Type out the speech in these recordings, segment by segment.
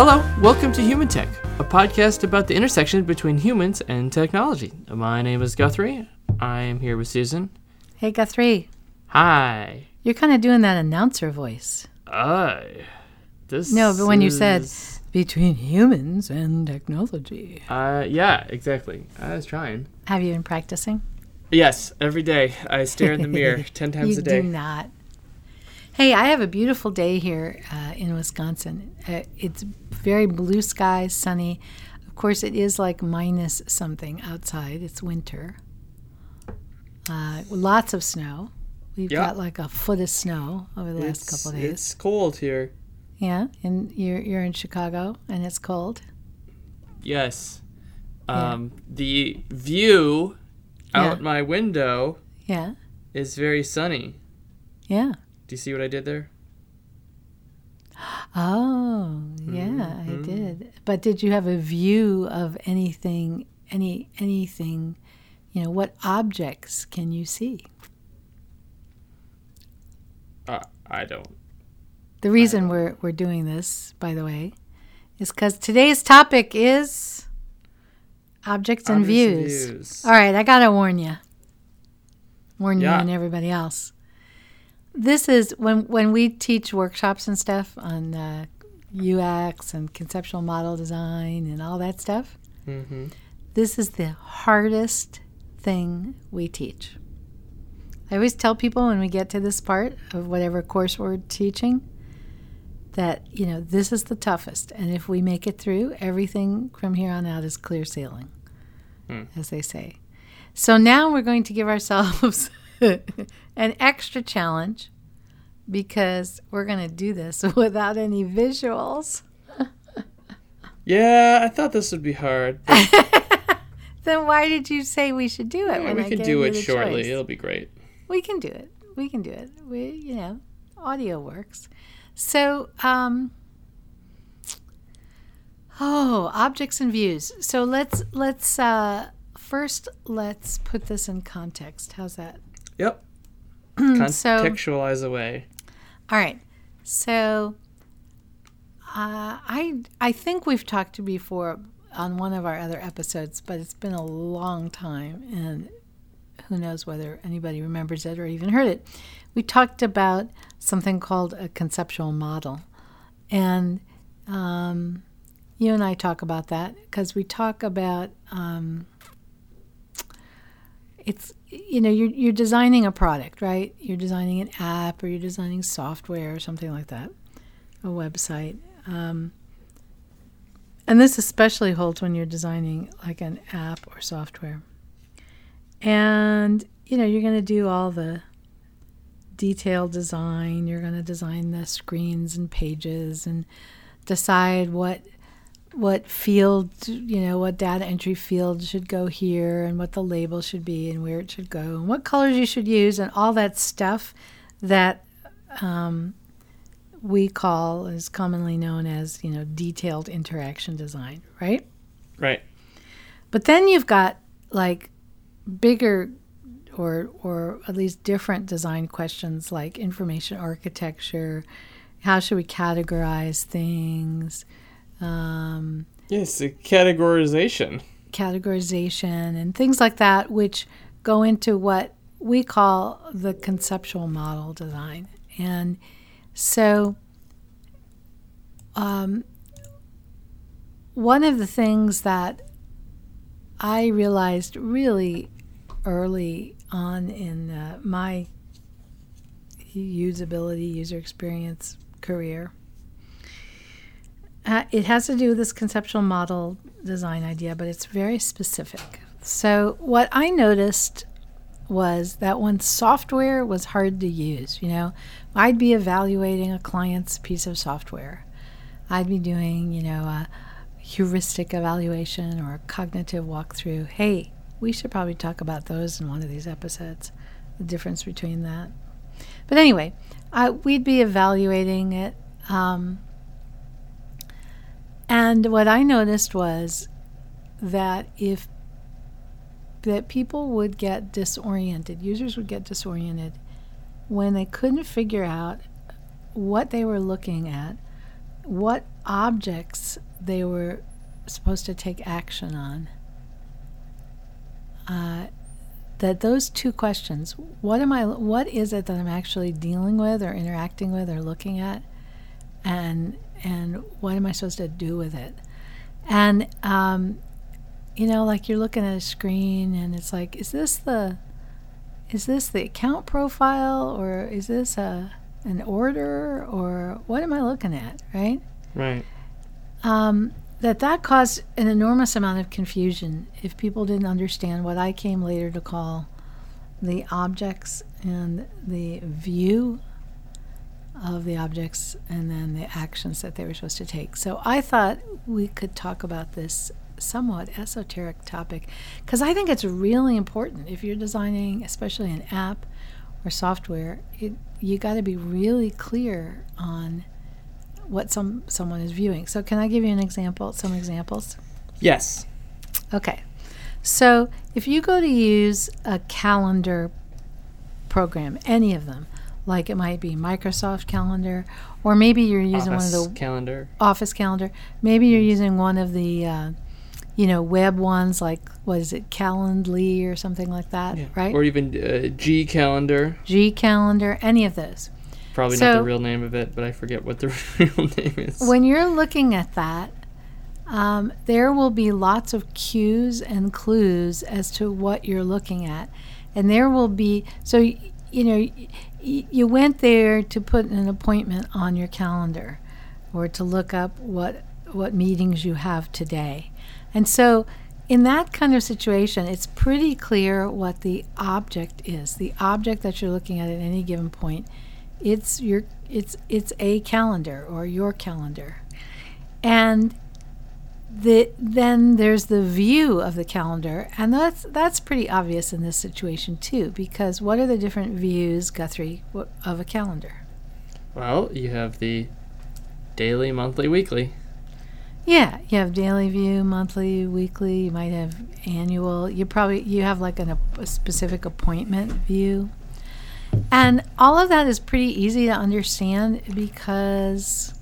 Hello, welcome to Human Tech, a podcast about the intersection between humans and technology. My name is Guthrie. I am here with Susan. Hey, Guthrie. Hi. You're kind of doing that announcer voice. I. This No, but when you said is- between humans and technology, Uh, yeah, exactly. I was trying. have you been practicing? Yes, every day I stare in the mirror 10 times you a day. You do not. Hey, I have a beautiful day here uh, in Wisconsin. Uh, it's very blue sky, sunny. Of course, it is like minus something outside. It's winter. Uh, lots of snow. We've Yeah. got like a foot of snow over the last couple of days. it's cold here. Yeah, and you're you're in Chicago, and it's cold. Yes. Yeah. Um, The view Yeah. out my window Yeah, is very sunny. yeah. Do you see what I did there? Oh, yeah, I Mhm. did. But did you have a view of anything, any anything, you know, what objects can you see? Uh, I don't. The reason we're we're doing this, by the way, is because today's topic is objects and views. views. All right, I gotta warn you, warn Yeah. you and everybody else. This is when when we teach workshops and stuff on uh, UX and conceptual model design and all that stuff. Mm-hmm. This is the hardest thing we teach. I always tell people when we get to this part of whatever course we're teaching that, you know, this is the toughest. And if we make it through, everything from here on out is clear sailing, Hmm. as they say. So now we're going to give ourselves an extra challenge because we're going to do this without any visuals. Yeah, I thought this would be hard. Then why did you say we should do it? yeah, when we I can do it shortly. choice? It'll be great. We can do it. We can do it. We, you know, audio works. So, um, oh, objects and views. So let's let's uh, first let's put this in context. How's that? Yep. So- Contextualize away. All right. So, uh, I I think we've talked before on one of our other episodes, but it's been a long time, and who knows whether anybody remembers it or even heard it. We talked about something called a conceptual model, and um, you and I talk about that because we talk about um, it's you know you're you're designing a product, right? You're designing an app or you're designing software or something like that, a website. Um, and this especially holds when you're designing like an app or software. And you know, you're going to do all the detailed design, you're going to design the screens and pages and decide what what field, you know, what data entry field should go here and what the label should be and where it should go and what colors you should use and all that stuff that um, we call is commonly known as, you know, detailed interaction design, right? Right. But then you've got like bigger or or at least different design questions like information architecture, how should we categorize things, um, Yes, categorization. categorization and things like that, which go into what we call the conceptual model design. And so, um, one of the things that I realized really early on in uh, my usability, user experience career. It has to do with this conceptual model design idea, but it's very specific. So, what I noticed was that when software was hard to use, you know, I'd be evaluating a client's piece of software. I'd be doing, you know, a heuristic evaluation or a cognitive walkthrough. Hey, we should probably talk about those in one of these episodes, the difference between that. But anyway, we'd be evaluating it. Um, and what I noticed was that if that people would get disoriented, users would get disoriented when they couldn't figure out what they were looking at, what objects they were supposed to take action on. Uh, that those two questions what am i what is it that i'm actually dealing with or interacting with or looking at and and what am i supposed to do with it? And um, you know like you're looking at a screen and it's like is this the is this the account profile or is this a an order or what am i looking at right? Right. um, that that caused an enormous amount of confusion. If people didn't understand what I came later to call the objects and the view of the objects and then the actions that they were supposed to take. So I thought we could talk about this somewhat esoteric topic because I think it's really important if you're designing especially an app or software it, you got to be really clear on what some someone is viewing. So can I give you an example? Some examples. Yes. Okay. So if you go to use a calendar program, any of them, like it might be Microsoft Calendar, or maybe you're using Office one of the calendar. Office Calendar, maybe you're using one of the, uh, you know, web ones like what is it, Calendly or something like that, right? Or even uh, G calendar. G Calendar, any of those. Probably not the real name of it, but I forget what the real name is. When you're looking at that, um, there will be lots of cues and clues as to what you're looking at. And there will be, so, you know, y- you went there to put an appointment on your calendar or to look up what, what meetings you have today. And so, in that kind of situation, it's pretty clear what the object is. The object that you're looking at at any given point, it's your it's it's a calendar or your calendar. And the, then there's the view of the calendar, and that's that's pretty obvious in this situation too, because what are the different views, Guthrie, of a calendar? well, you have the daily, monthly, weekly. Yeah, you have daily view, monthly, weekly. You might have annual. You probably you have like an, a specific appointment view, and all of that is pretty easy to understand because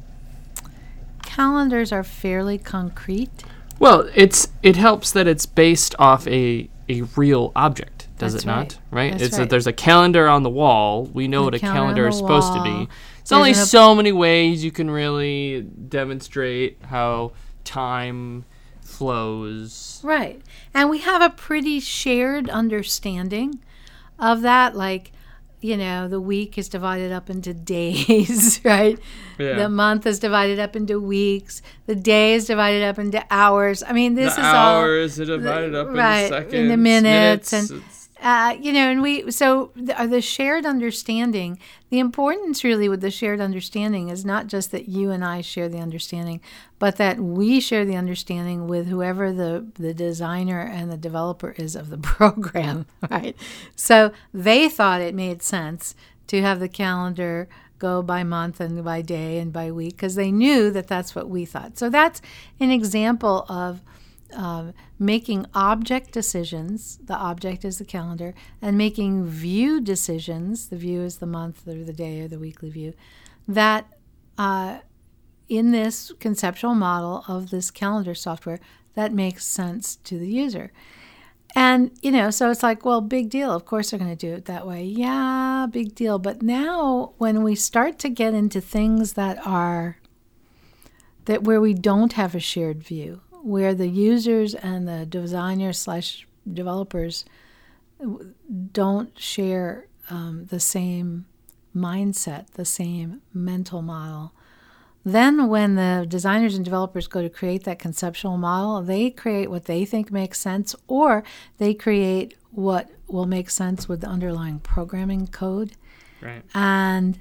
calendars are fairly concrete. Well, it's it helps that it's based off a a real object, does That's it not? right. Right? That's it's right. that there's a calendar on the wall. We know The what a calendar calendar is supposed to be. It's There's only so many ways you can really demonstrate how time flows. Right. And we have a pretty shared understanding of that. Like, you know, the week is divided up into days, right? Yeah. The month is divided up into weeks. The day is divided up into hours. I mean, this the is hours are divided up right, in seconds, in the minutes and- it's- all, uh, you know, and we, so the, uh, the shared understanding, the importance really with the shared understanding is not just that you and I share the understanding, but that we share the understanding with whoever the, the designer and the developer is of the program, right? So they thought it made sense to have the calendar go by month and by day and by week because they knew that that's what we thought. So that's an example of um, making object decisions. The object is the calendar, and making view decisions. The view is the month or the day or the weekly view. That uh, in this conceptual model of this calendar software, that makes sense to the user. And, you know, so it's like, well, big deal. Of course they're going to do it that way. Yeah, big deal. But now when we start to get into things that are that where we don't have a shared view, where the users and the designers slash developers don't share um, the same mindset, the same mental model, then when the designers and developers go to create that conceptual model, they create what they think makes sense, or they create what will make sense with the underlying programming code. right. And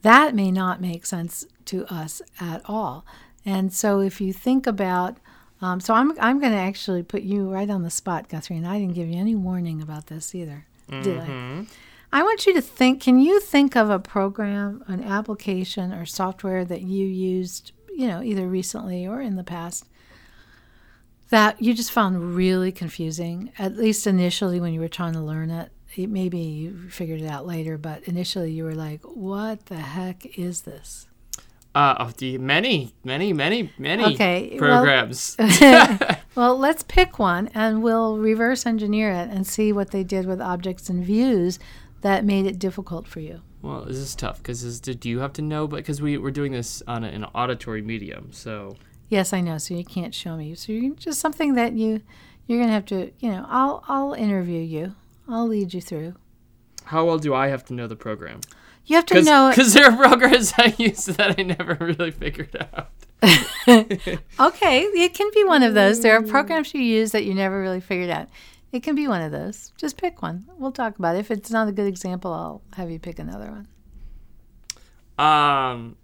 that may not make sense to us at all. And so if you think about, um, so I'm, I'm going to actually put you right on the spot, Guthrie, and I didn't give you any warning about this either, did I? Mhm. I want you to think can you think of a program, an application, or software that you used, you know, either recently or in the past that you just found really confusing, at least initially when you were trying to learn it? It- Maybe you figured it out later, but initially you were like, what the heck is this? Uh, of the many, many, many, many Okay, well- programs. Well, let's pick one and we'll reverse engineer it and see what they did with objects and views that made it difficult for you. well, this is tough because do you have to know? But because we we're doing this on a, an auditory medium, so Yes, I know. So you can't show me. So you just something that you you're gonna have to. You know, I'll I'll interview you. I'll lead you through. how well do I have to know the program? You have to know. Because there are programs I use that I never really figured out. Okay, it can be one of those. There are programs you use that you never really figured out. It can be one of those. Just pick one. We'll talk about it. If it's not a good example, I'll have you pick another one. Um,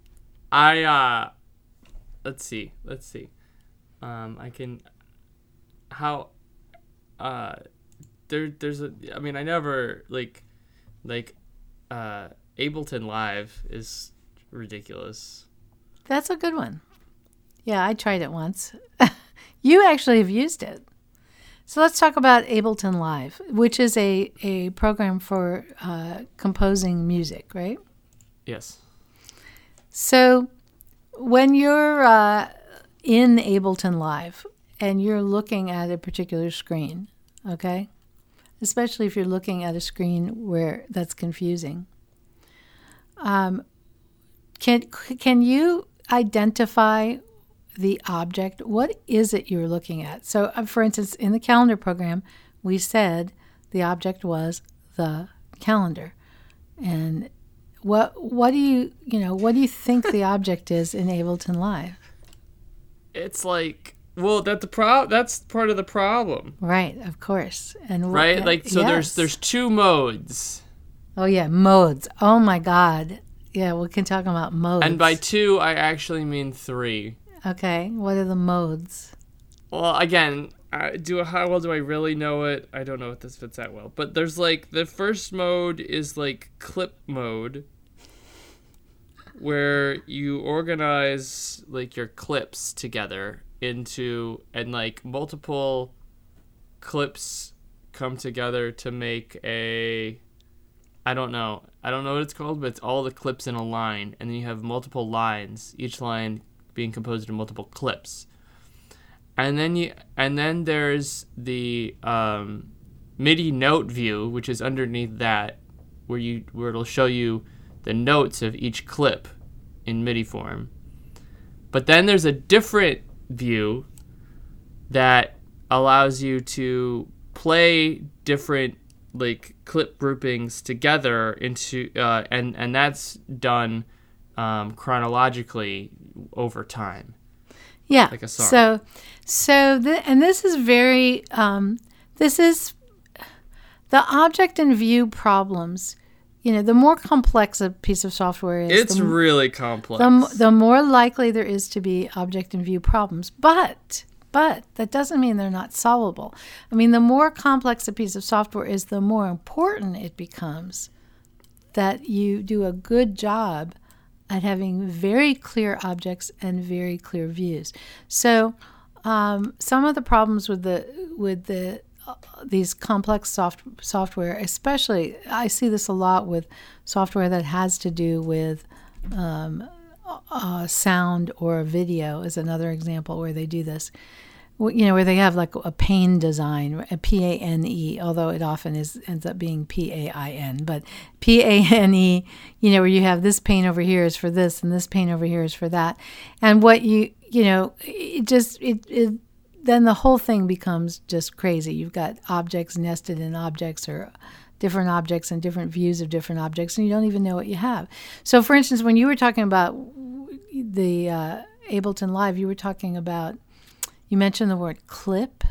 I uh, let's see, let's see. Um, I can how uh, there there's a I mean I never like like uh Ableton Live is ridiculous. That's a good one. Yeah, I tried it once. you actually have used it. So let's talk about Ableton Live, which is a, a program for uh, composing music, right? Yes. So when you're uh, in Ableton Live and you're looking at a particular screen, okay, especially if you're looking at a screen where that's confusing, um, can can you identify the object? What is it you're looking at? So, uh, for instance, in the calendar program, we said the object was the calendar, and what what do you you know what do you think the object is in Ableton Live? It's like well that the pro that's part of the problem. Right, of course, and Right? Like so there's there's two modes. Oh yeah modes. Oh my God, yeah, we can talk about modes. And by two I actually mean three. okay, what are the modes? Well, again, I, do how well do I really know it? I don't know if this fits that well. But there's like the first mode is like clip mode, where you organize like your clips together into and like multiple clips come together to make a I don't know. I don't know what it's called, but it's all the clips in a line and then you have multiple lines, each line being composed of multiple clips and then you and then there's the um, MIDI note view, which is underneath that, where you where it'll show you the notes of each clip in MIDI form. But then there's a different view that allows you to play different like clip groupings together into uh, and and that's done um, chronologically over time. Yeah. Like a song. So, so the, and this is very, um, this is the object and view problems. You know, the more complex a piece of software is, It's the, m- really complex. the, m- the more likely there is to be object and view problems. But, but that doesn't mean they're not solvable. I mean, the more complex a piece of software is, the more important it becomes that you do a good job at having very clear objects and very clear views. So, um, some of the problems with the with the uh, these complex soft software, especially I see this a lot with software that has to do with um, uh, sound or video is another example where they do this. You know, where they have like a pane design, a P A N E, although it often is ends up being P A I N, but P A N E, you know, where you have this pane over here is for this and this pane over here is for that. And what you, you know, it just, it, it then the whole thing becomes just crazy. You've got objects nested in objects or different objects and different views of different objects, and you don't even know what you have. So, for instance, when you were talking about the uh, Ableton Live, you were talking about, you mentioned the word clip.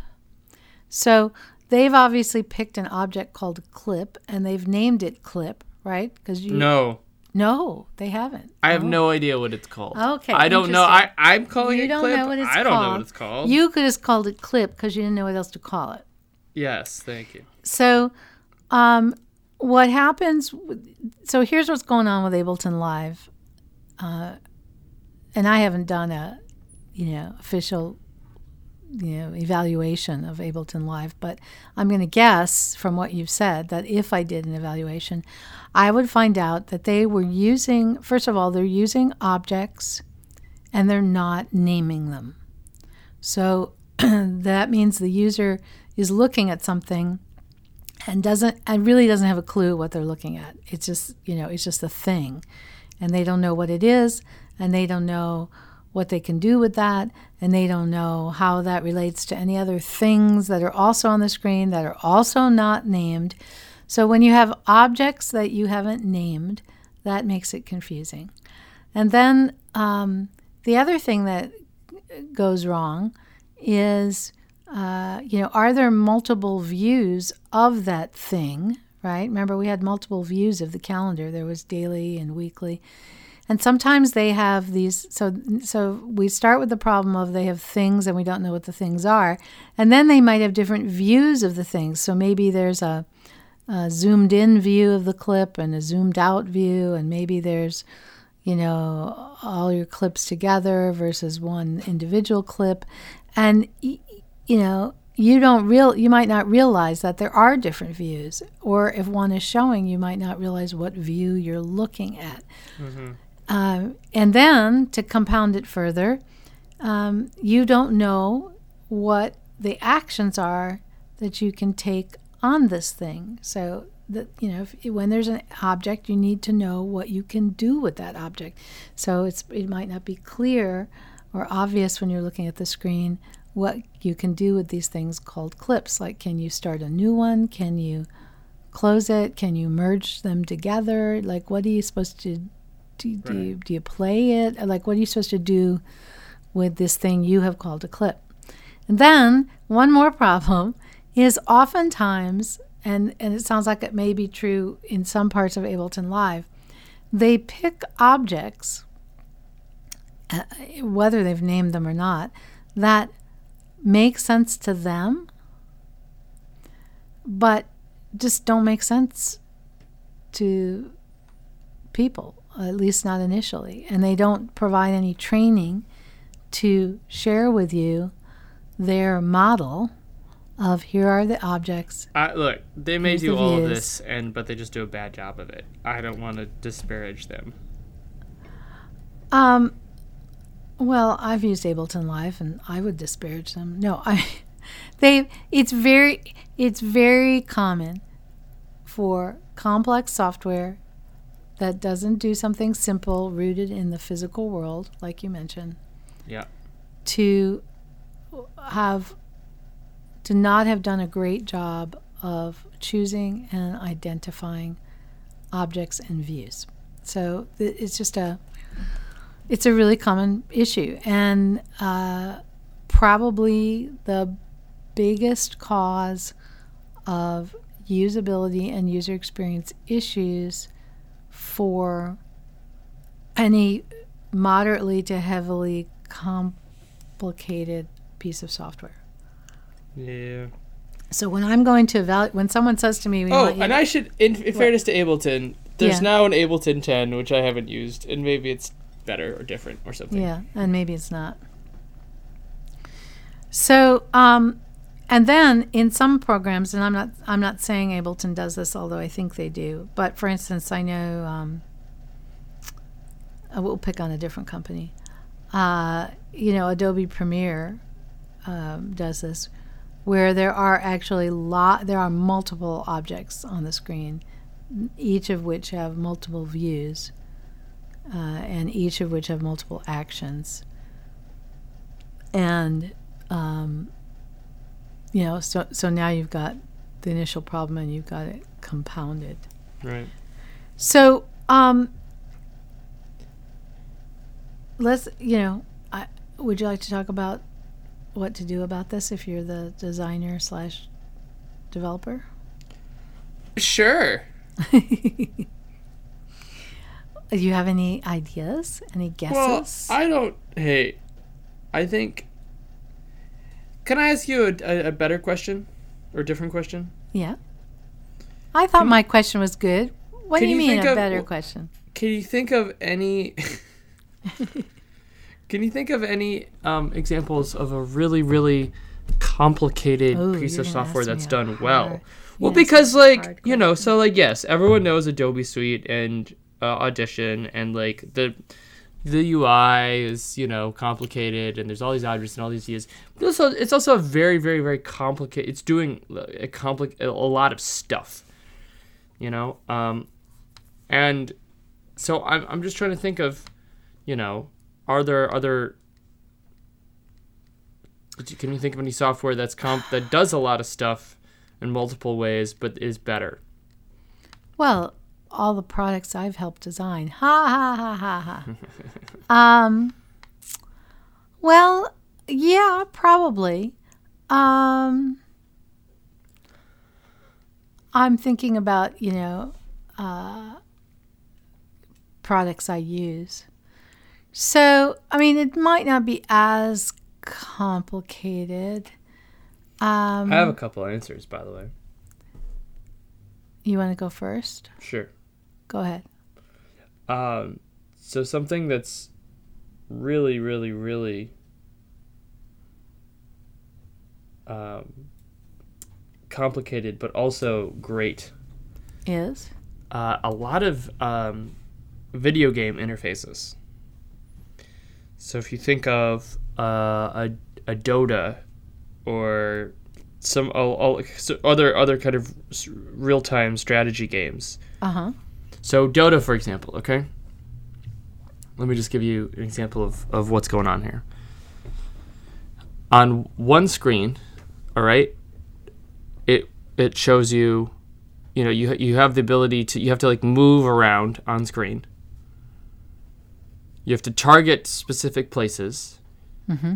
So, they've obviously picked an object called clip and they've named it clip, right? Because you no, no, they haven't. I have Oh. no idea what it's called. Okay, I don't know. I, I'm calling You it don't clip. know what it's I don't know what it's called. You could have called it clip because you didn't know what else to call it. yes, thank you. So, um, what happens? So here's what's going on with Ableton Live, uh, and I haven't done a, you know, official you know evaluation of Ableton Live, but I'm going to guess from what you've said that if I did an evaluation, I would find out that they were using first of all they're using objects and they're not naming them. So that means the user is looking at something and doesn't and really doesn't have a clue what they're looking at. It's just, you know, it's just a thing. And they don't know what it is and they don't know what they can do with that and they don't know how that relates to any other things that are also on the screen that are also not named. So when you have objects that you haven't named, that makes it confusing. And then um, the other thing that goes wrong is uh, you know, are there multiple views of that thing, right? Remember, we had multiple views of the calendar. There was daily and weekly. And sometimes they have these so so we start with the problem of they have things and we don't know what the things are. And then they might have different views of the things. So maybe there's a, a zoomed in view of the clip and a zoomed out view and maybe there's you know all your clips together versus one individual clip and you know you don't real you might not realize that there are different views or if one is showing you might not realize what view you're looking at mm-hmm. Um, and then to compound it further um, you don't know what the actions are that you can take on this thing so that you know if, when there's an object you need to know what you can do with that object so it's it might not be clear or obvious when you're looking at the screen what you can do with these things called clips. Like, can you start a new one? Can you close it? Can you merge them together? Like, what are you supposed to do? Do, right. you, do you play it? Like, what are you supposed to do with this thing you have called a clip? And then, one more problem is oftentimes, and, and it sounds like it may be true in some parts of Ableton Live, they pick objects, uh, whether they've named them or not, that make sense to them, but just don't make sense to people, at least not initially. And they don't provide any training to share with you their model of here are the objects. Uh, look, they may do the all of this, and but they just do a bad job of it. I don't want to disparage them. Um, well, I've used Ableton Live, and I would disparage them. No, I, they. It's very, it's very common for complex software that doesn't do something simple rooted in the physical world, like you mentioned. Yeah. To have, to not have done a great job of choosing and identifying objects and views. So it's just a it's a really common issue, and uh, probably the biggest cause of usability and user experience issues for any moderately to heavily complicated piece of software. Yeah. So when I'm going to evaluate, when someone says to me, "Oh," and I should, in, in fairness to Ableton, there's yeah. now an Ableton 10 which I haven't used, and maybe it's better or different or something. Yeah, and maybe it's not. So, um, and then in some programs, and I'm not I'm not saying Ableton does this, although I think they do. But for instance, I know um, we'll pick on a different company. Uh, you know, Adobe Premiere um, does this, where there are actually lot there are multiple objects on the screen, each of which have multiple views uh, and each of which have multiple actions. And um, you know, so so now you've got the initial problem and you've got it compounded. Right. So um, let's you know, I, would you like to talk about what to do about this if you're the designer slash developer? Sure. Do you have any ideas? Any guesses? Well, I don't. Hey, I think. Can I ask you a, a, better question, or a different question? Yeah. I thought can, my question was good. What do you, you mean a of, better question? Can you think of any? Can you think of any um, examples of a really, really complicated Ooh, piece of software that's done well? hard- Well, Yes, because like you know, so like yes, everyone knows Adobe Suite and uh, Audition, and like the the UI is you know complicated, and there's all these addresses and all these views. But also, it's also a very, very, very complicated. It's doing a compli- a lot of stuff, you know. Um, and so I'm I'm just trying to think of, you know, are there other can you think of any software that's comp that does a lot of stuff in multiple ways but is better? Well, all the products I've helped design. Ha ha ha ha ha. um. Well, yeah, probably. Um. I'm thinking about you know, uh, products I use. So I mean, it might not be as complicated. Um, I have a couple answers, by the way. you want to go first? Sure. Go ahead. Um, so something that's really, really, really um, complicated, but also great. Is Uh, a lot of um, video game interfaces. So if you think of uh, a, a Dota or some all, all, so other other kind of real time strategy games. uh huh. So Dota, for example, okay. Let me just give you an example of, of what's going on here. On one screen, all right, it it shows you, you know, you you have the ability to you have to like move around on screen. You have to target specific places. Mm-hmm.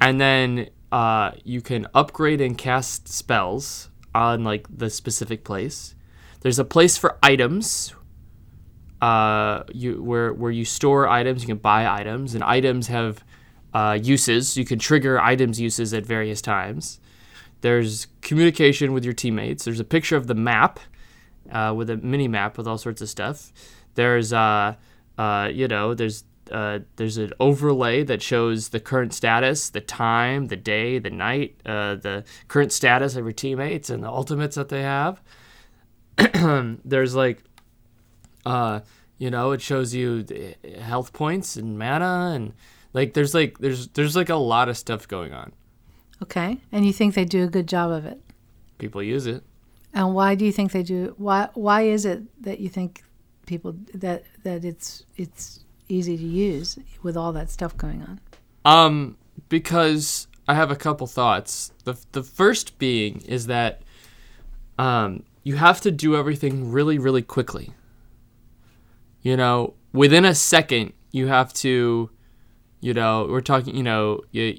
And then uh, you can upgrade and cast spells on like the specific place. There's a place for items. Uh, you where where you store items, you can buy items, and items have uh, uses. You can trigger items uses at various times. There's communication with your teammates. There's a picture of the map uh, with a mini map with all sorts of stuff. There's uh, uh, you know, there's uh, there's an overlay that shows the current status, the time, the day, the night, uh, the current status of your teammates, and the ultimates that they have. there's like, uh, you know, it shows you health points and mana, and like there's like there's there's like a lot of stuff going on. Okay. And you think they do a good job of it? People use it. And why do you think they do? Why Why is it that you think people that that it's it's easy to use with all that stuff going on? Um, because I have a couple thoughts. The the first being is that um, you have to do everything really, really quickly. You know, within a second, you have to, you know, we're talking, you know, you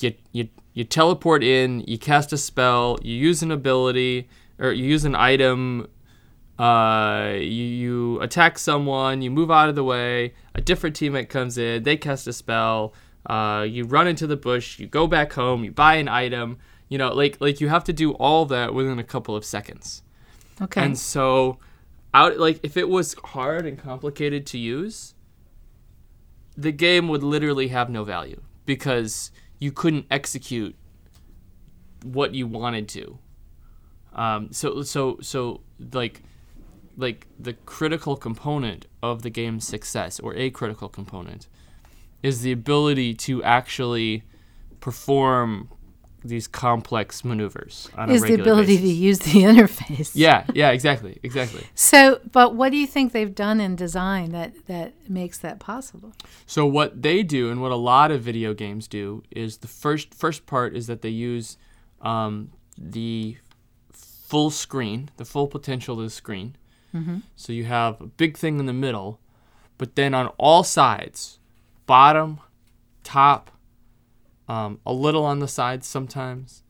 you you you teleport in, you cast a spell, you use an ability or you use an item uh, you, you attack someone, you move out of the way, a different teammate comes in, they cast a spell, uh, you run into the bush, you go back home, you buy an item, you know, like like you have to do all that within a couple of seconds. Okay. And so out like if it was hard and complicated to use, the game would literally have no value because you couldn't execute what you wanted to. Um, so so so like like the critical component of the game's success or a critical component is the ability to actually perform these complex maneuvers on is the ability to use the interface. Yeah, yeah, exactly, exactly. So, but what do you think they've done in design that that makes that possible? So what they do and what a lot of video games do is the first first part is that they use um, the full screen, the full potential of the screen. So you have a big thing in the middle, but then on all sides, bottom, top, um, a little on the sides sometimes.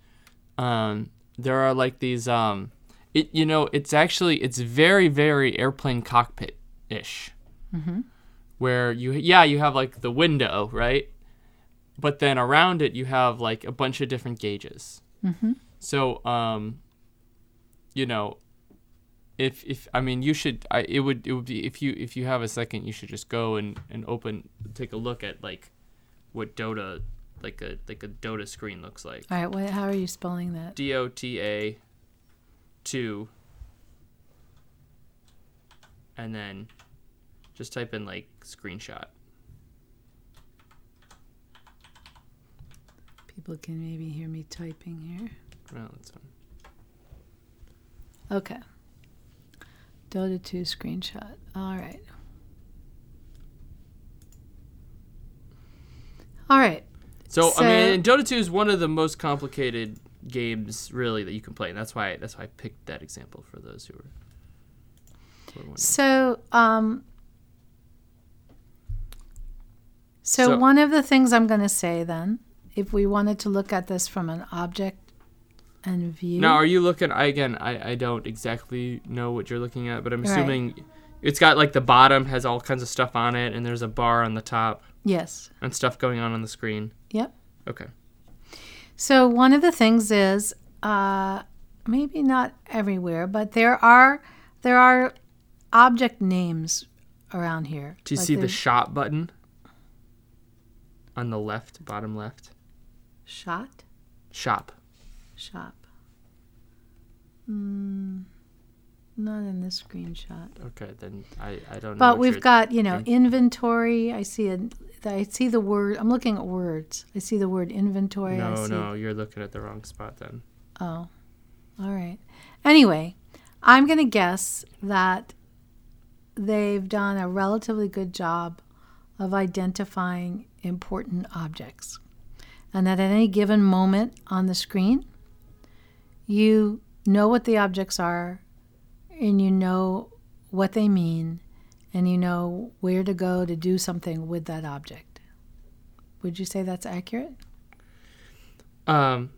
Um, there are like these. Um, it you know it's actually it's very very airplane cockpit ish where you yeah you have like the window right but then around it you have like a bunch of different gauges Mm-hmm. so um you know if if I mean you should I it would it would be if you if you have a second you should just go and and open take a look at like what Dota like a like a Dota screen looks like. All right. What, how are you spelling that? D O T A two and then just type in like screenshot. People can maybe hear me typing here. Well, that's fine. Okay. Dota 2 screenshot. All right. All right. So, So- I mean, Dota 2 is one of the most complicated games really that you can play, and that's why that's why I picked that example for those who were. were. So, um, so, So- one of the things I'm going to say then, if we wanted to look at this from an object and view. Now, are you looking? I again, I, I don't exactly know what you're looking at, but I'm Right. assuming it's got like the bottom has all kinds of stuff on it, and there's a bar on the top yes. and stuff going on on the screen. Yep. Okay. So one of the things is uh, maybe not everywhere, but there are there are object names around here. Do you Like see the shop button on the left, bottom left? shot Shop. shop? Mm, not in this screenshot. Okay, then I, I don't know. But we've got you know Okay. inventory. I see a I see the word. I'm looking at words. I see the word inventory. No, no, you're looking at the wrong spot then. Oh, all right. Anyway, I'm going to guess that they've done a relatively good job of identifying important objects. And that at any given moment on the screen, you know what the objects are and you know what they mean and you know where to go to do something with that object. Would you say that's accurate? Um,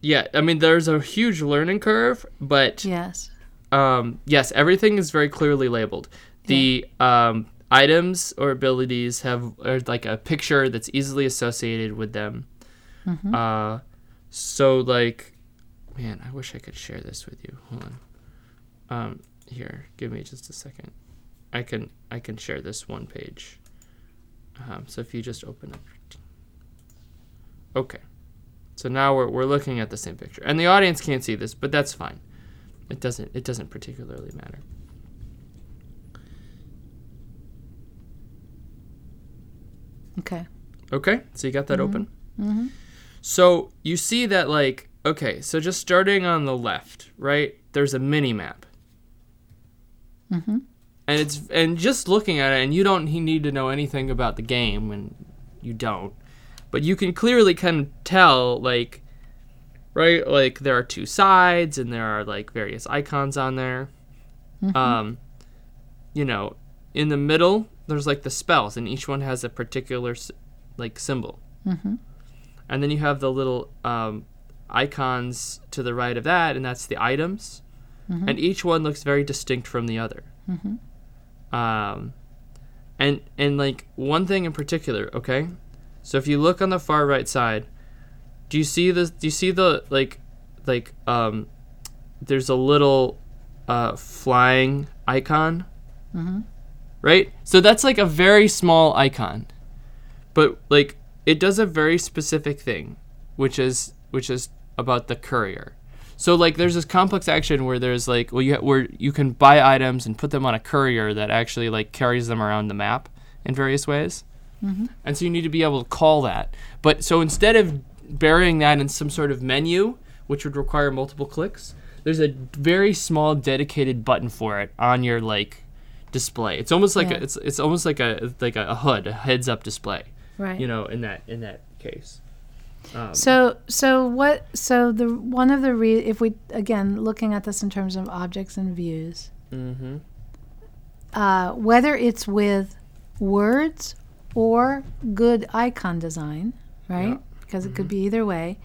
yeah, I mean, there's a huge learning curve, but Yes. um, yes, everything is very clearly labeled. The um, items or abilities have like a picture that's easily associated with them. Uh, so like, man, I wish I could share this with you. Hold on. Um, here, give me just a second. I can I can share this one page. Um, so if you just open up. Okay. So now we're, we're looking at the same picture, and the audience can't see this, but that's fine. It doesn't it doesn't particularly matter. Okay. Okay, so you got that open. Mm-hmm. So you see that like okay, so just starting on the left, right? There's a mini map, Mhm. and it's and just looking at it, and you don't need to know anything about the game, and you don't, but you can clearly kind of tell like, right? Like there are two sides, and there are like various icons on there. Um, you know, in the middle there's like the spells, and each one has a particular like symbol. Mhm. And then you have the little um, icons to the right of that, and that's the items. And each one looks very distinct from the other. Um, and and like one thing in particular, okay. So if you look on the far right side, do you see this? Do you see the like, like um, there's a little uh, flying icon, right? So that's like a very small icon, but like it does a very specific thing, which is which is about the courier. So like there's this complex action where there's like well you where you can buy items and put them on a courier that actually like carries them around the map in various ways. Mm-hmm. And so you need to be able to call that. But so instead of burying that in some sort of menu, which would require multiple clicks, there's a very small dedicated button for it on your like display. It's almost like Yeah. a, it's it's almost like a like a, a HUD, a heads up display. Right. You know, in that in that case. Um, So so what so the one of the re if we again looking at this in terms of objects and views, mhm. uh, whether it's with words or good icon design, right? Yeah. Because it could be either way.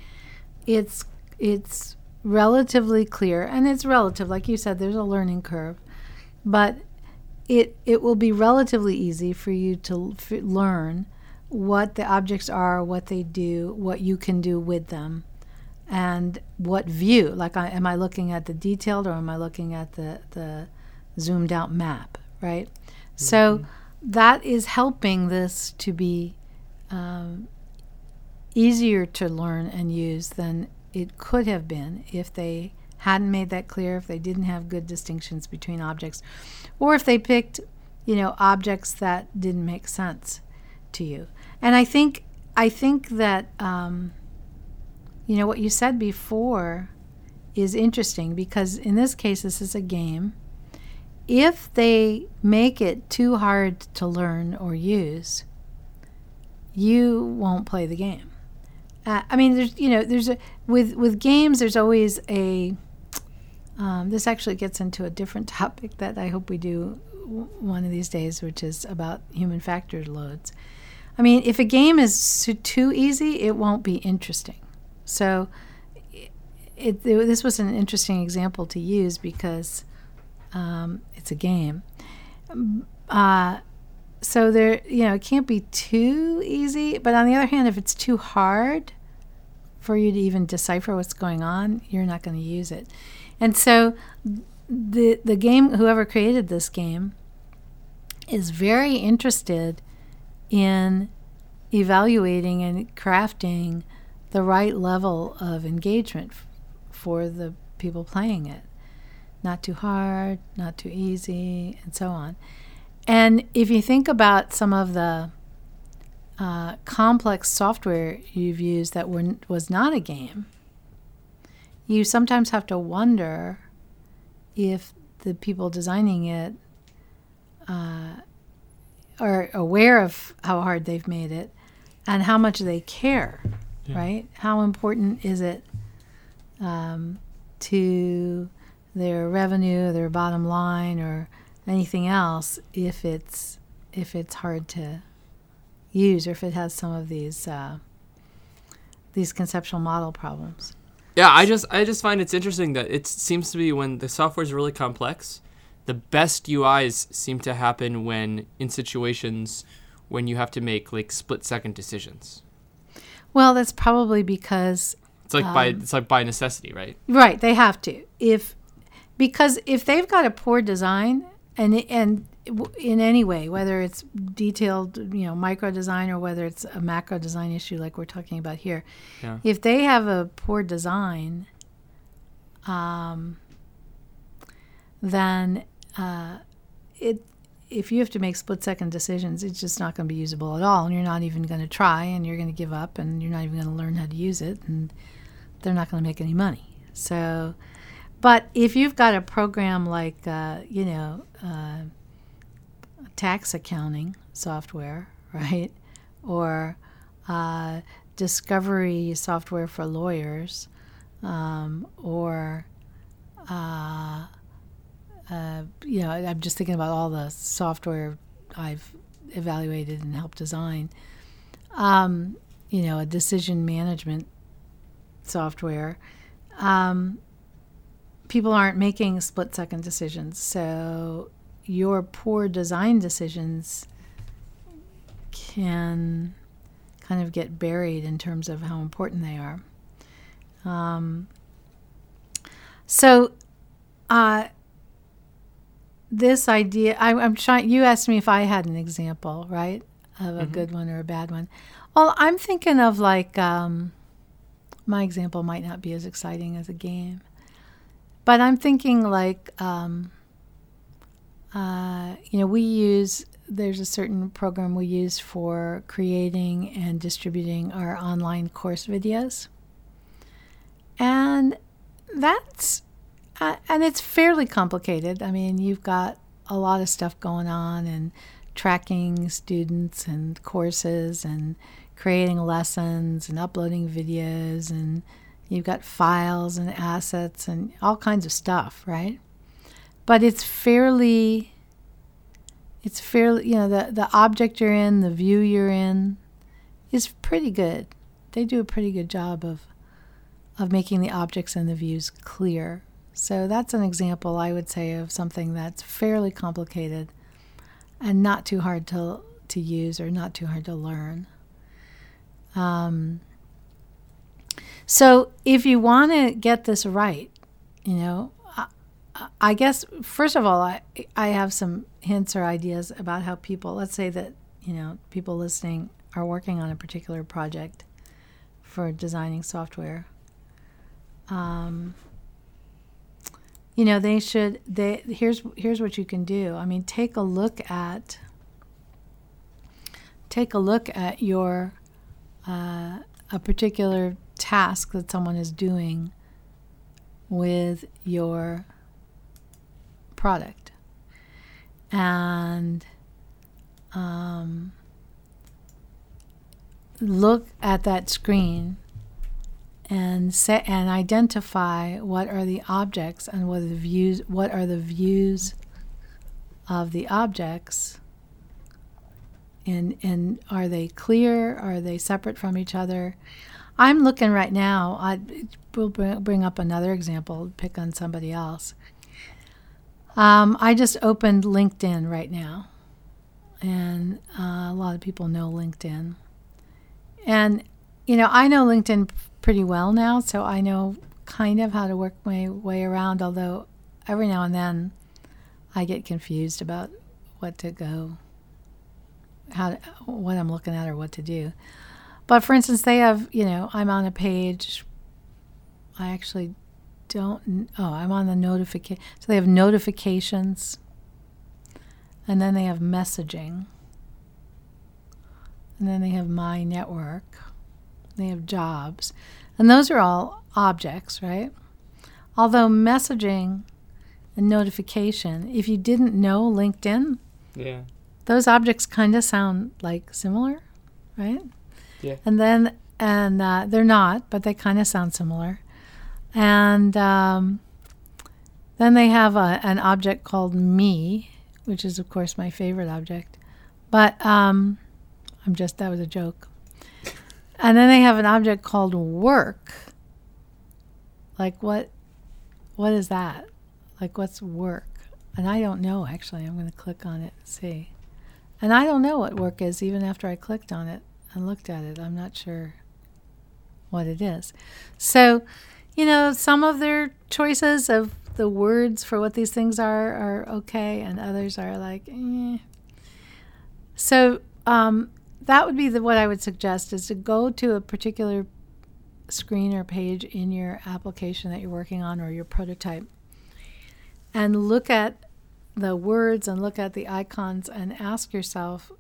It's it's relatively clear, and it's relative, like you said. There's a learning curve, but it it will be relatively easy for you to f- learn what the objects are, what they do, what you can do with them, and what view. Like, I, am I looking at the detailed or am I looking at the the zoomed out map? Right. Mm-hmm. So that is helping this to be um, easier to learn and use than it could have been if they hadn't made that clear, if they didn't have good distinctions between objects, or if they picked, you know, objects that didn't make sense to you. And I think I think that um, you know what you said before is interesting because in this case this is a game. If they make it too hard to learn or use, you won't play the game. Uh, I mean, there's you know, there's a with with games. There's always a. Um, this actually gets into a different topic that I hope we do one of these days, which is about human factor loads. I mean, if a game is too easy, it won't be interesting. So, it, it, this was an interesting example to use because um, it's a game. Uh, so there, you know, it can't be too easy. But on the other hand, if it's too hard for you to even decipher what's going on, you're not going to use it. And so the the game, whoever created this game, is very interested in evaluating and crafting the right level of engagement f- for the people playing it. Not too hard, not too easy, and so on. And if you think about some of the uh, complex software you've used that were, was not a game, you sometimes have to wonder if the people designing it uh, are aware of how hard they've made it and how much they care, yeah. right? How important is it um, to their revenue, their bottom line, or anything else if it's if it's hard to use or if it has some of these uh, these conceptual model problems. Yeah, I just I just find it's interesting that it seems to be when the software is really complex, the best UIs seem to happen when in situations when you have to make like split second decisions. Well, that's probably because it's like um, by it's like by necessity, right? Right, they have to. If because if they've got a poor design and and in any way, whether it's detailed, you know, micro design or whether it's a macro design issue like we're talking about here, yeah. if they have a poor design, um, then uh, it if you have to make split second decisions, it's just not going to be usable at all, and you're not even going to try, and you're going to give up, and you're not even going to learn how to use it, and they're not going to make any money. So but if you've got a program like, uh, you know, uh, tax accounting software, right, or uh, discovery software for lawyers, um, or uh, you know, I'm just thinking about all the software I've evaluated and helped design. Um, you know, a decision management software. Um, people aren't making split second decisions. So your poor design decisions can kind of get buried in terms of how important they are. Um, so, uh, this idea, I, am trying, you asked me if I had an example, right, of a mm-hmm. good one or a bad one. Well, I'm thinking of like, um, my example might not be as exciting as a game. But I'm thinking like, um, uh, you know, we use, there's a certain program we use for creating and distributing our online course videos. And that's, uh, and it's fairly complicated. I mean, you've got a lot of stuff going on and tracking students and courses and creating lessons and uploading videos and You've got files and assets and all kinds of stuff, right? But it's fairly it's fairly you know the the object you're in, the view you're in is pretty good. They do a pretty good job of of making the objects and the views clear. So that's an example I would say of something that's fairly complicated and not too hard to to use or not too hard to learn. Um, So if you want to get this right, you know, I, I guess first of all, I I have some hints or ideas about how people. Let's say that you know people listening are working on a particular project for designing software. Um, you know, they should. They here's here's what you can do. I mean, take a look at take a look at your uh, a particular task that someone is doing with your product. And um, look at that screen and set and identify what are the objects and what are the views what are the views of the objects and and are they clear are they separate from each other I'm looking right now. I will bring up another example. Pick on somebody else. Um, I just opened LinkedIn right now, and uh, a lot of people know LinkedIn. And you know, I know LinkedIn pretty well now, so I know kind of how to work my way around. Although every now and then, I get confused about what to go, how what I'm looking at, or what to do. But for instance, they have, you know, I'm on a page. I actually don't, oh, I'm on the notification. So they have notifications. And then they have messaging. And then they have my network. They have jobs. And those are all objects, right? Although messaging and notification, if you didn't know LinkedIn, yeah. those objects kind of sound like similar, right? Yeah. And then, and uh, they're not, but they kind of sound similar. And um, then they have a, an object called me, which is, of course, my favorite object. But um, I'm just, that was a joke. And then they have an object called work. Like, what? What is that? Like, what's work? And I don't know, actually. I'm going to click on it and see. And I don't know what work is even after I clicked on it and looked at it. I'm not sure what it is. So, you know, some of their choices of the words for what these things are are okay, and others are like, eh. So, um, that would be the, what I would suggest is to go to a particular screen or page in your application that you're working on or your prototype and look at the words and look at the icons and ask yourself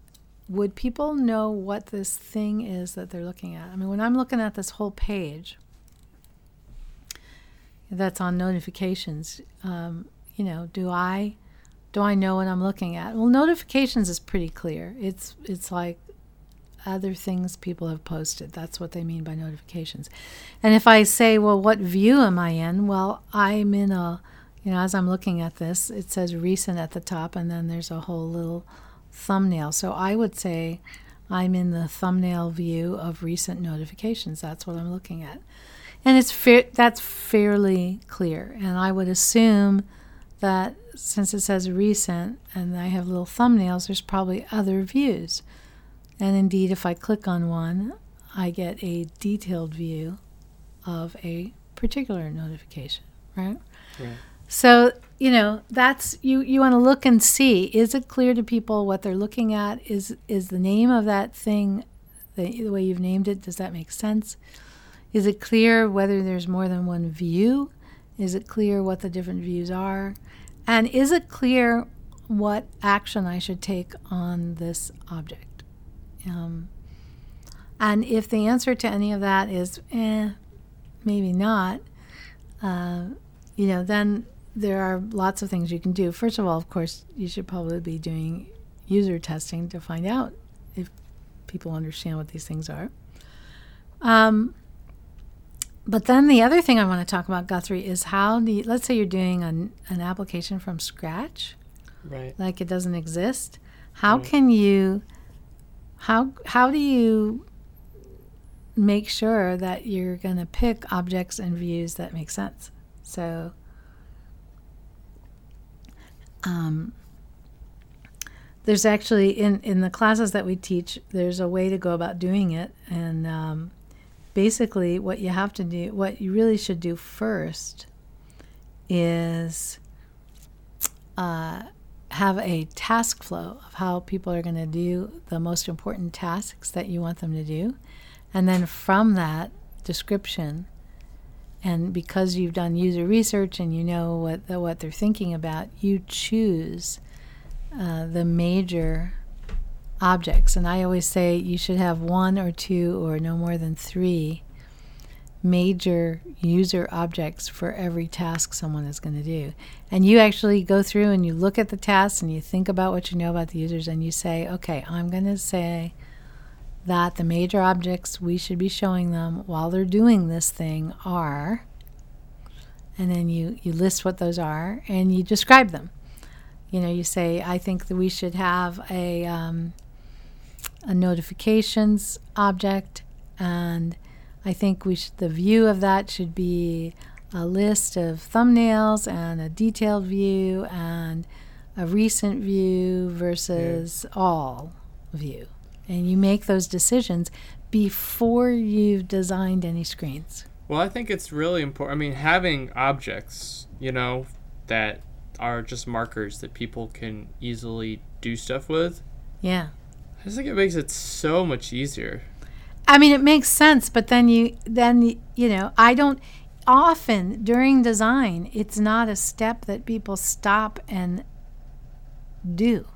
would people know what this thing is that they're looking at? I mean, when I'm looking at this whole page that's on notifications, um, you know, do I do I know what I'm looking at? Well, notifications is pretty clear. It's it's like other things people have posted. That's what they mean by notifications. And if I say, well, what view am I in? Well, I'm in a, you know, as I'm looking at this, it says recent at the top, and then there's a whole little thumbnail. So I would say I'm in the thumbnail view of recent notifications. That's what I'm looking at. And it's that's fairly clear. And I would assume that since it says recent and I have little thumbnails, there's probably other views. And indeed, if I click on one, I get a detailed view of a particular notification, right? Right. So you know that's you you want to look and see is it clear to people what they're looking at? Is is the name of that thing the, the way you've named it does that make sense? Is it clear whether there's more than one view? Is it clear what the different views are? And is it clear what action i should take on this object um, and if the answer to any of that is eh maybe not uh, you know then there are lots of things you can do. First of all, of course, you should probably be doing user testing to find out if people understand what these things are. Um, but then the other thing I want to talk about, Guthrie, is how do you, let's say you're doing an, an application from scratch, right? Like it doesn't exist. How right. can you, how how do you make sure that you're going to pick objects and views that make sense? So um, there's actually in in the classes that we teach there's a way to go about doing it and um, basically what you have to do, what you really should do first, is uh, have a task flow of how people are going to do the most important tasks that you want them to do. And then from that description, and because you've done user research and you know what the, what they're thinking about, you choose uh, the major objects. And I always say you should have one or two or no more than three major user objects for every task someone is going to do. And you actually go through and you look at the tasks and you think about what you know about the users and you say, okay, I'm going to say that the major objects we should be showing them while they're doing this thing are, and then you, you list what those are and you describe them. You know, you say, I think that we should have a, um, a notifications object and I think we should, the view of that should be a list of thumbnails and a detailed view and a recent view versus yeah. all view. And you make those decisions before you've designed any screens. Well, I think it's really important. I mean, having objects, you know, that are just markers that people can easily do stuff with. Yeah. I just think it makes it so much easier. I mean, it makes sense, but then you then you know I don't often during design it's not a step that people stop and do.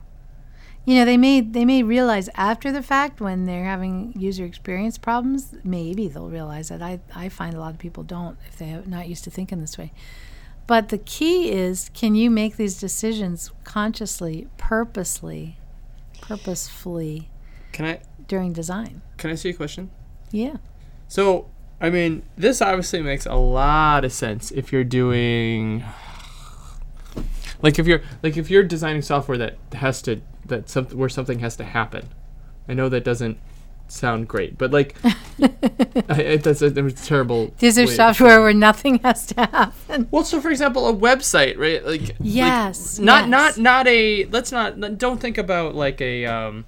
You know, they may they may realize after the fact when they're having user experience problems, maybe they'll realize that. I I find a lot of people don't if they're not used to thinking this way. But the key is can you make these decisions consciously, purposely, purposefully? Can I during design. Can I you a question? Yeah. So, I mean, this obviously makes a lot of sense if you're doing like if you're like if you're designing software that has to that something where something has to happen. I know that doesn't sound great, but like it, that's a, a terrible. These are software where nothing has to happen. Well, so for example, a website, right? Like yes, like not yes. not not a. Let's not don't think about like a um,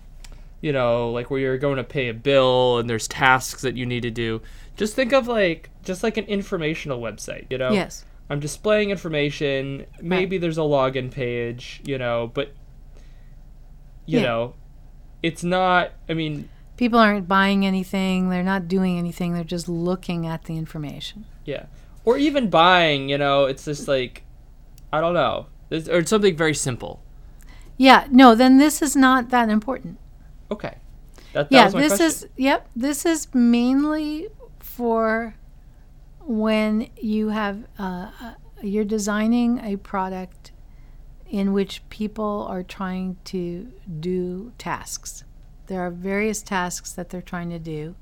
you know, like where you're going to pay a bill and there's tasks that you need to do. Just think of like just like an informational website, you know? Yes. I'm displaying information. Maybe right. there's a login page, you know, but you yeah. know, it's not I mean people aren't buying anything, they're not doing anything, they're just looking at the information. Yeah. Or even buying, you know, it's just like I don't know. It's, or something very simple. Yeah, no, then this is not that important. Okay. That, that yeah, this question. is yep. This is mainly for when you have uh, uh, you're designing a product in which people are trying to do tasks. There are various tasks that they're trying to do.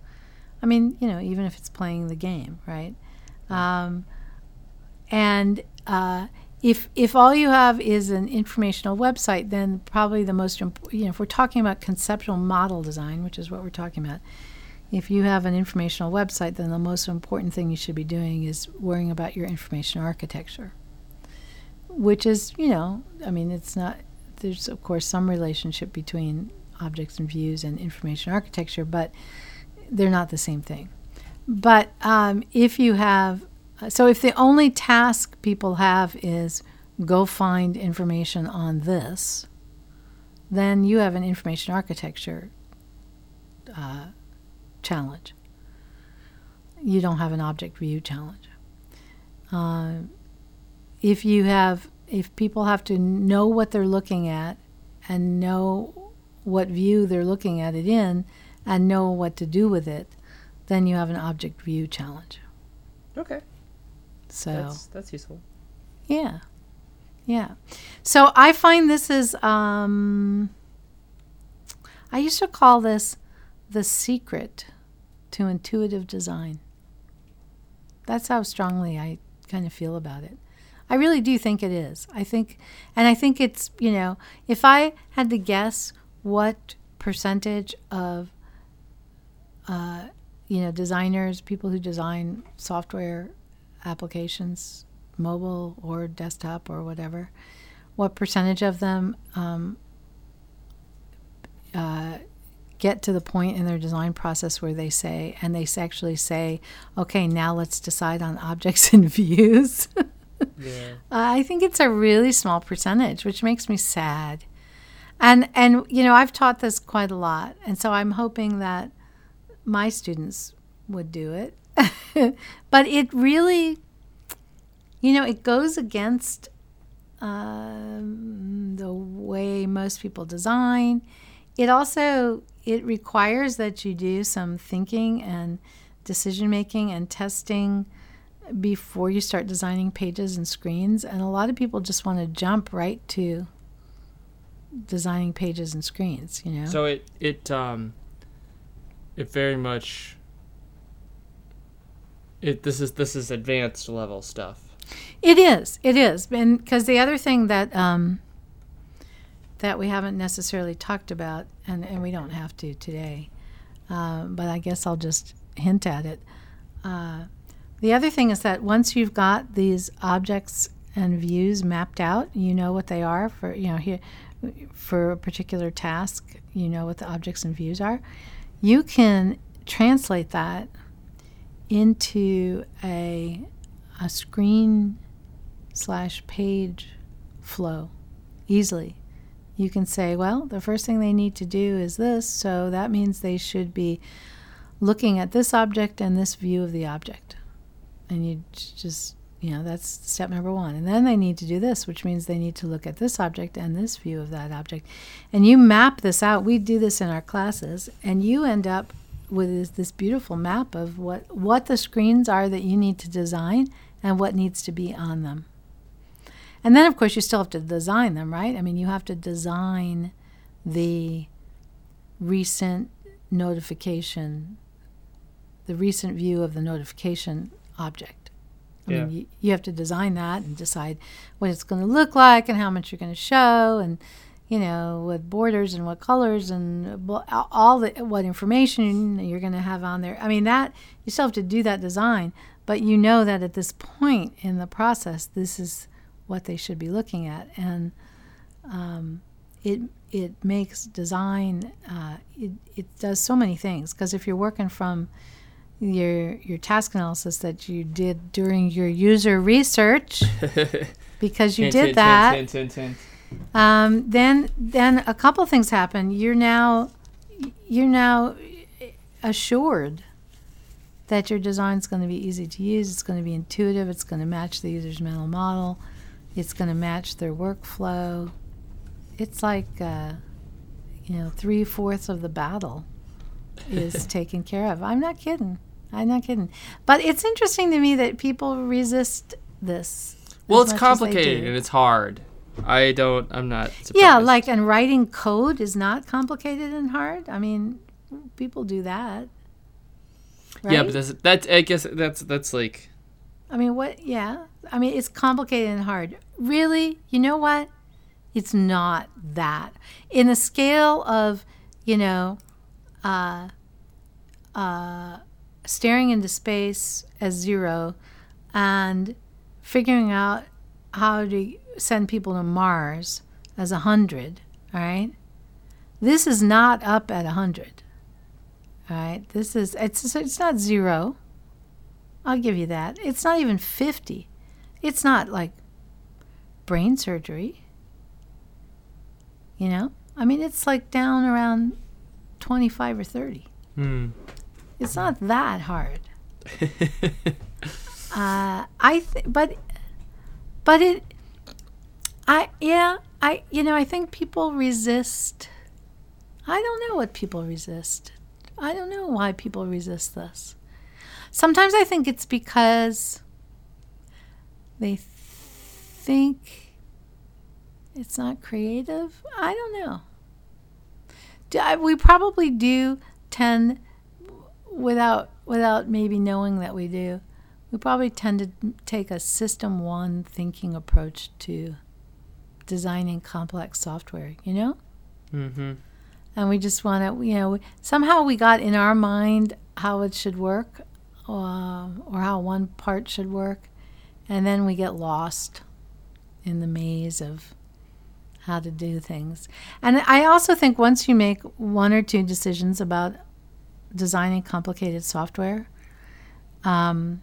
I mean, you know, even if it's playing the game, right? Um, and uh, if if all you have is an informational website, then probably the most important, you know, if we're talking about conceptual model design, which is what we're talking about, if you have an informational website, then the most important thing you should be doing is worrying about your information architecture, which is, you know, I mean, it's not, there's of course some relationship between objects and views and information architecture, but they're not the same thing. But um, if you have so if the only task people have is go find information on this, then you have an information architecture uh, challenge. You don't have an object view challenge. Uh, if you have, if people have to know what they're looking at and know what view they're looking at it in and know what to do with it, then you have an object view challenge. Okay. So that's, that's useful. Yeah. Yeah. So I find this is um I used to call this the secret to intuitive design. That's how strongly I kind of feel about it. I really do think it is. I think and I think it's, you know, if I had to guess what percentage of uh, you know, designers, people who design software applications, mobile or desktop or whatever, what percentage of them um, uh, get to the point in their design process where they say, and they actually say, okay, now let's decide on objects and views. Yeah. I think it's a really small percentage, which makes me sad. And and you know, I've taught this quite a lot, and so I'm hoping that my students would do it. but it really, you know, it goes against um, the way most people design. It also it requires that you do some thinking and decision making and testing before you start designing pages and screens. And a lot of people just want to jump right to designing pages and screens. You know. So it it um it very much it this is this is advanced level stuff. It is. It is. And because the other thing that um, that we haven't necessarily talked about, and, and we don't have to today, uh, but I guess I'll just hint at it. Uh, the other thing is that once you've got these objects and views mapped out, you know what they are for you know here for a particular task. You know what the objects and views are. You can translate that into a a screen slash page flow easily. You can say, well, the first thing they need to do is this, so that means they should be looking at this object and this view of the object. And you just, you know, that's step number one. And then they need to do this, which means they need to look at this object and this view of that object. And you map this out. We do this in our classes, and you end up with this, this beautiful map of what, what the screens are that you need to design and what needs to be on them. And then, of course, you still have to design them, right? I mean, you have to design the recent notification, the recent view of the notification object. I Yeah. mean, you, you have to design that and decide what it's going to look like and how much you're going to show, and you know, what borders and what colors and all the what information you're going to have on there. I mean, that you still have to do that design, but you know that at this point in the process, this is what they should be looking at, and um, it it makes design. Uh, it it does so many things because if you're working from your your task analysis that you did during your user research because you did that um, then then a couple things happen. You're now you're now assured that your design is going to be easy to use. It's going to be intuitive. It's going to match the user's mental model. It's going to match their workflow. It's like uh, you know three fourths of the battle is taken care of. I'm not kidding. I'm not kidding. But it's interesting to me that people resist this. Well, it's much as they complicated and it's hard. I don't. I'm not. Surprised. Yeah, like and writing code is not complicated and hard. I mean, people do that. Right? Yeah, but that's that. I guess that's that's like. I mean, what? Yeah, I mean, it's complicated and hard. Really, you know what? It's not that. In the scale of, you know, uh, uh, staring into space as zero, and figuring out how to send people to Mars as a hundred. All right, this is not up at a hundred. All right, this is it's it's not zero. I'll give you that. It's not even 50. It's not like brain surgery. You know? I mean, it's like down around 25 or 30. Hmm. It's not that hard. Uh, I th- but but it I yeah, I you know, I think people resist I don't know what people resist. I don't know why people resist this. Sometimes I think it's because they think it's not creative. I don't know. Do I, we probably do tend without without maybe knowing that we do. We probably tend to take a system one thinking approach to designing complex software, you know? mm-hmm. and we just want to you know somehow we got in our mind how it should work uh, or how one part should work and then we get lost in the maze of how to do things. And I also think once you make one or two decisions about designing complicated software, um,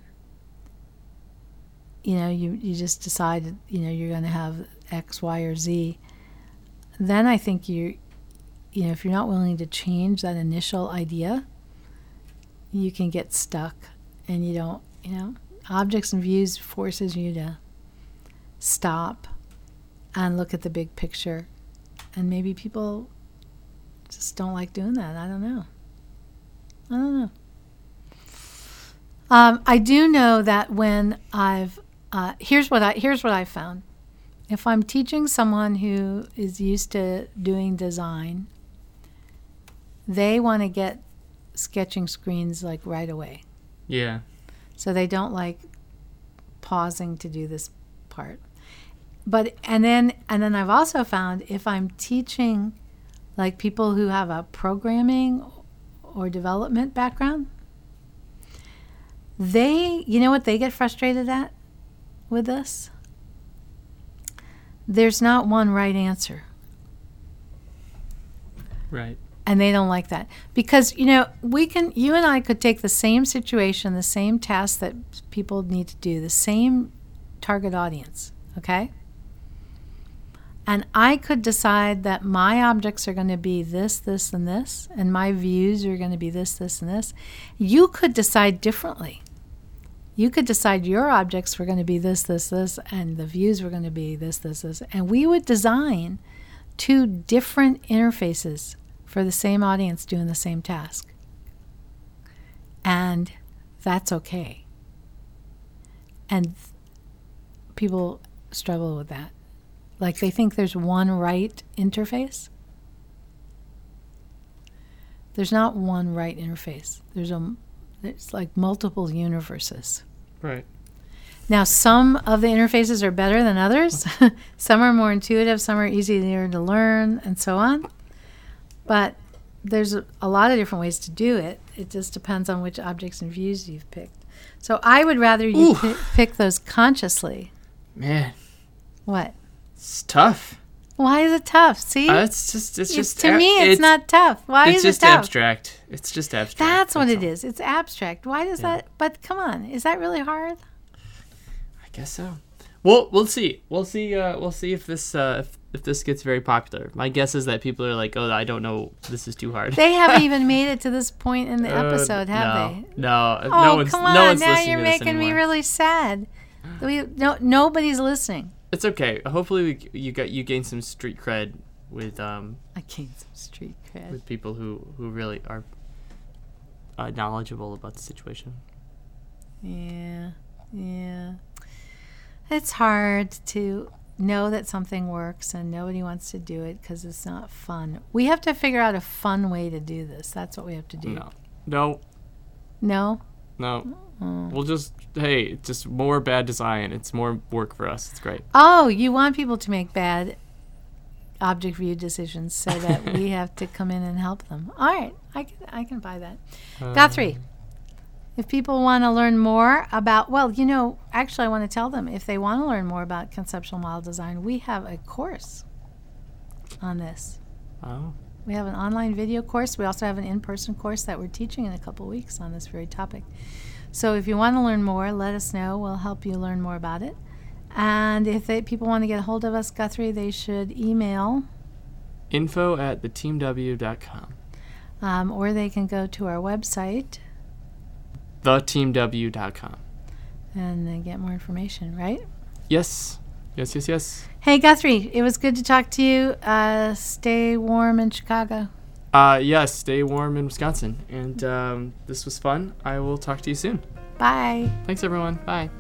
you know, you, you just decide, you know, you're going to have X, Y, or Z. Then I think you, you know, if you're not willing to change that initial idea, you can get stuck and you don't, you know, objects and views forces you to stop and look at the big picture. And maybe people just don't like doing that. I don't know. I don't know. Um, I do know that when I've uh, here's what I here's what I found. If I'm teaching someone who is used to doing design, they want to get sketching screens like right away. Yeah. So they don't like pausing to do this part. But and then and then I've also found if I'm teaching like people who have a programming or development background, they you know what they get frustrated at with this? There's not one right answer. Right. and they don't like that because you know we can you and i could take the same situation the same task that people need to do the same target audience okay and i could decide that my objects are going to be this this and this and my views are going to be this this and this you could decide differently you could decide your objects were going to be this this this and the views were going to be this this this and we would design two different interfaces for the same audience doing the same task. And that's okay. And th- people struggle with that. Like they think there's one right interface. There's not one right interface. There's a there's like multiple universes. Right. Now, some of the interfaces are better than others. some are more intuitive, some are easier to learn, and so on. But there's a, a lot of different ways to do it. It just depends on which objects and views you've picked. So I would rather you pi- pick those consciously. Man, What? it's tough. Why is it tough? See, Uh, it's just it's It's- just to ab- me, it's, not tough. Why is it tough? It's just abstract. It's just abstract. That's what it all. is. It's abstract. Why does Yeah. that? But come on, is that really hard? I guess so. Well, we'll see. We'll see. Uh, we'll see if this uh, if, if this gets very popular. My guess is that people are like, "Oh, I don't know. This is too hard." They haven't even made it to this point in the Uh, episode, have no, they? No, Oh, no one's come on! no now you're making me really sad. We no nobody's listening. It's okay. Hopefully, we, you got you gain some street cred with um I gained some street cred. with people who who really are uh, knowledgeable about the situation. Yeah, yeah. It's hard to know that something works and nobody wants to do it because it's not fun. We have to figure out a fun way to do this. That's what we have to do. No, no, No? no. Mm. We'll just hey, it's just more bad design. It's more work for us. It's great. Oh, you want people to make bad object view decisions so that we have to come in and help them. All right, I can, I can buy that. Guthrie, if people want to learn more about, well, you know, actually, I want to tell them if they want to learn more about conceptual model design, we have a course on this. Oh, We have an online video course. We also have an in person course that we're teaching in a couple weeks on this very topic. So if you want to learn more, let us know. We'll help you learn more about it. And if they, people want to get a hold of us, Guthrie, they should email info at theteamw.com. um, or they can go to our website Theteamw.com. and then get more information, right? Yes, yes, yes, yes. Hey, Guthrie, it was good to talk to you. Uh, stay warm in Chicago. Uh, yes, stay warm in Wisconsin. And um, this was fun. I will talk to you soon. Bye. Thanks, everyone. Bye.